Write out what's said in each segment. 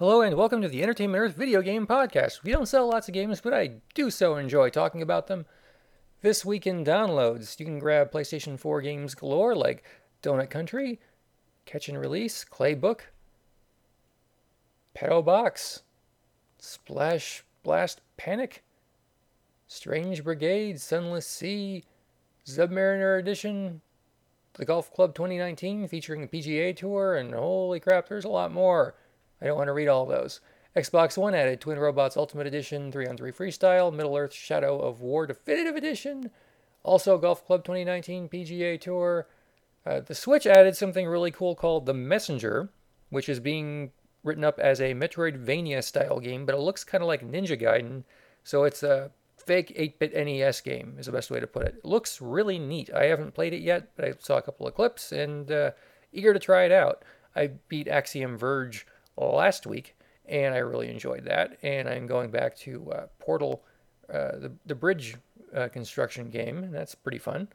Hello and welcome to the Entertainment Earth Video Game Podcast. We don't sell lots of games, but I do so enjoy talking about them. This week in downloads, you can grab PlayStation 4 games galore like Donut Country, Catch and Release, Clay Book, Pato Box, Splash Blast Panic, Strange Brigade, Sunless Sea, Zubmariner Edition, the Golf Club 2019 featuring the PGA Tour, and holy crap, there's a lot more. I don't want to read all those. Xbox One added Twin Robots Ultimate Edition, 3 on 3 Freestyle, Middle Earth Shadow of War Definitive Edition, also Golf Club 2019 PGA Tour. Uh, the Switch added something really cool called The Messenger, which is being written up as a Metroidvania style game, but it looks kind of like Ninja Gaiden. So it's a fake 8 bit NES game, is the best way to put it. It looks really neat. I haven't played it yet, but I saw a couple of clips and uh, eager to try it out. I beat Axiom Verge last week, and I really enjoyed that. And I'm going back to uh, Portal, uh, the the bridge uh, construction game, and that's pretty fun.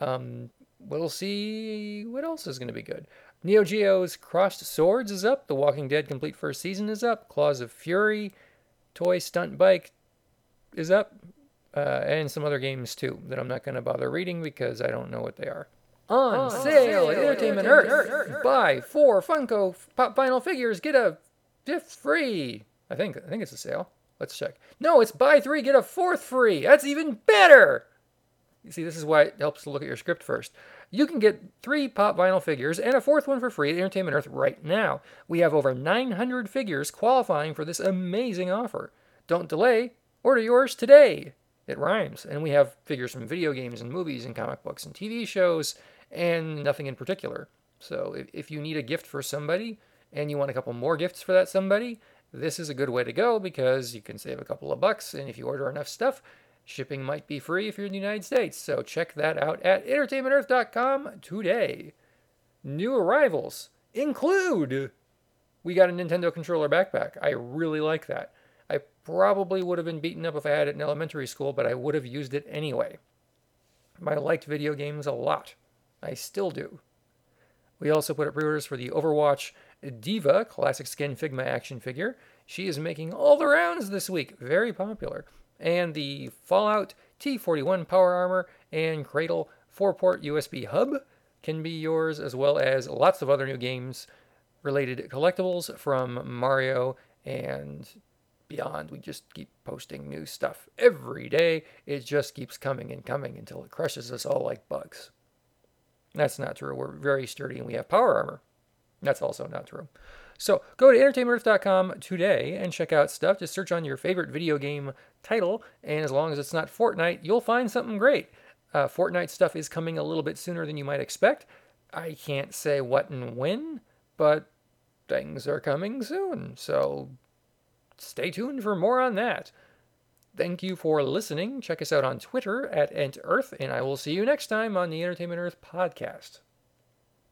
Um, we'll see what else is going to be good. Neo Geo's Crossed Swords is up. The Walking Dead complete first season is up. Claws of Furry, Toy Stunt Bike is up, uh, and some other games too that I'm not going to bother reading because I don't know what they are on, on sale, sale at Entertainment. Earth. Earth. Buy four Funko Pop vinyl figures, get a fifth free. I think I think it's a sale. Let's check. No, it's buy three, get a fourth free. That's even better. You see, this is why it helps to look at your script first. You can get three pop vinyl figures and a fourth one for free at Entertainment Earth right now. We have over 900 figures qualifying for this amazing offer. Don't delay. Order yours today. It rhymes. And we have figures from video games and movies and comic books and TV shows and nothing in particular. So if, if you need a gift for somebody and you want a couple more gifts for that somebody, this is a good way to go because you can save a couple of bucks. And if you order enough stuff, shipping might be free if you're in the United States. So check that out at entertainmentearth.com today. New arrivals include we got a Nintendo controller backpack. I really like that. I probably would have been beaten up if I had it in elementary school, but I would have used it anyway. I liked video games a lot. I still do. We also put up pre-orders for the Overwatch D.Va classic skin Figma action figure. She is making all the rounds this week, very popular. And the Fallout T41 power armor and Cradle 4-port USB hub can be yours, as well as lots of other new games related collectibles from Mario and beyond. We just keep posting new stuff every day. It just keeps coming and coming until it crushes us all like bugs. That's not true. We're very sturdy and we have power armor. That's also not true. So go to entertainmentearth.com today and check out stuff. Just search on your favorite video game title, and as long as it's not Fortnite, you'll find something great. Uh, Fortnite stuff is coming a little bit sooner than you might expect. I can't say what and when, but things are coming soon. So stay tuned for more on that. Thank you for listening. Check us out on Twitter at EntEarth, and I will see you next time on the Entertainment Earth podcast.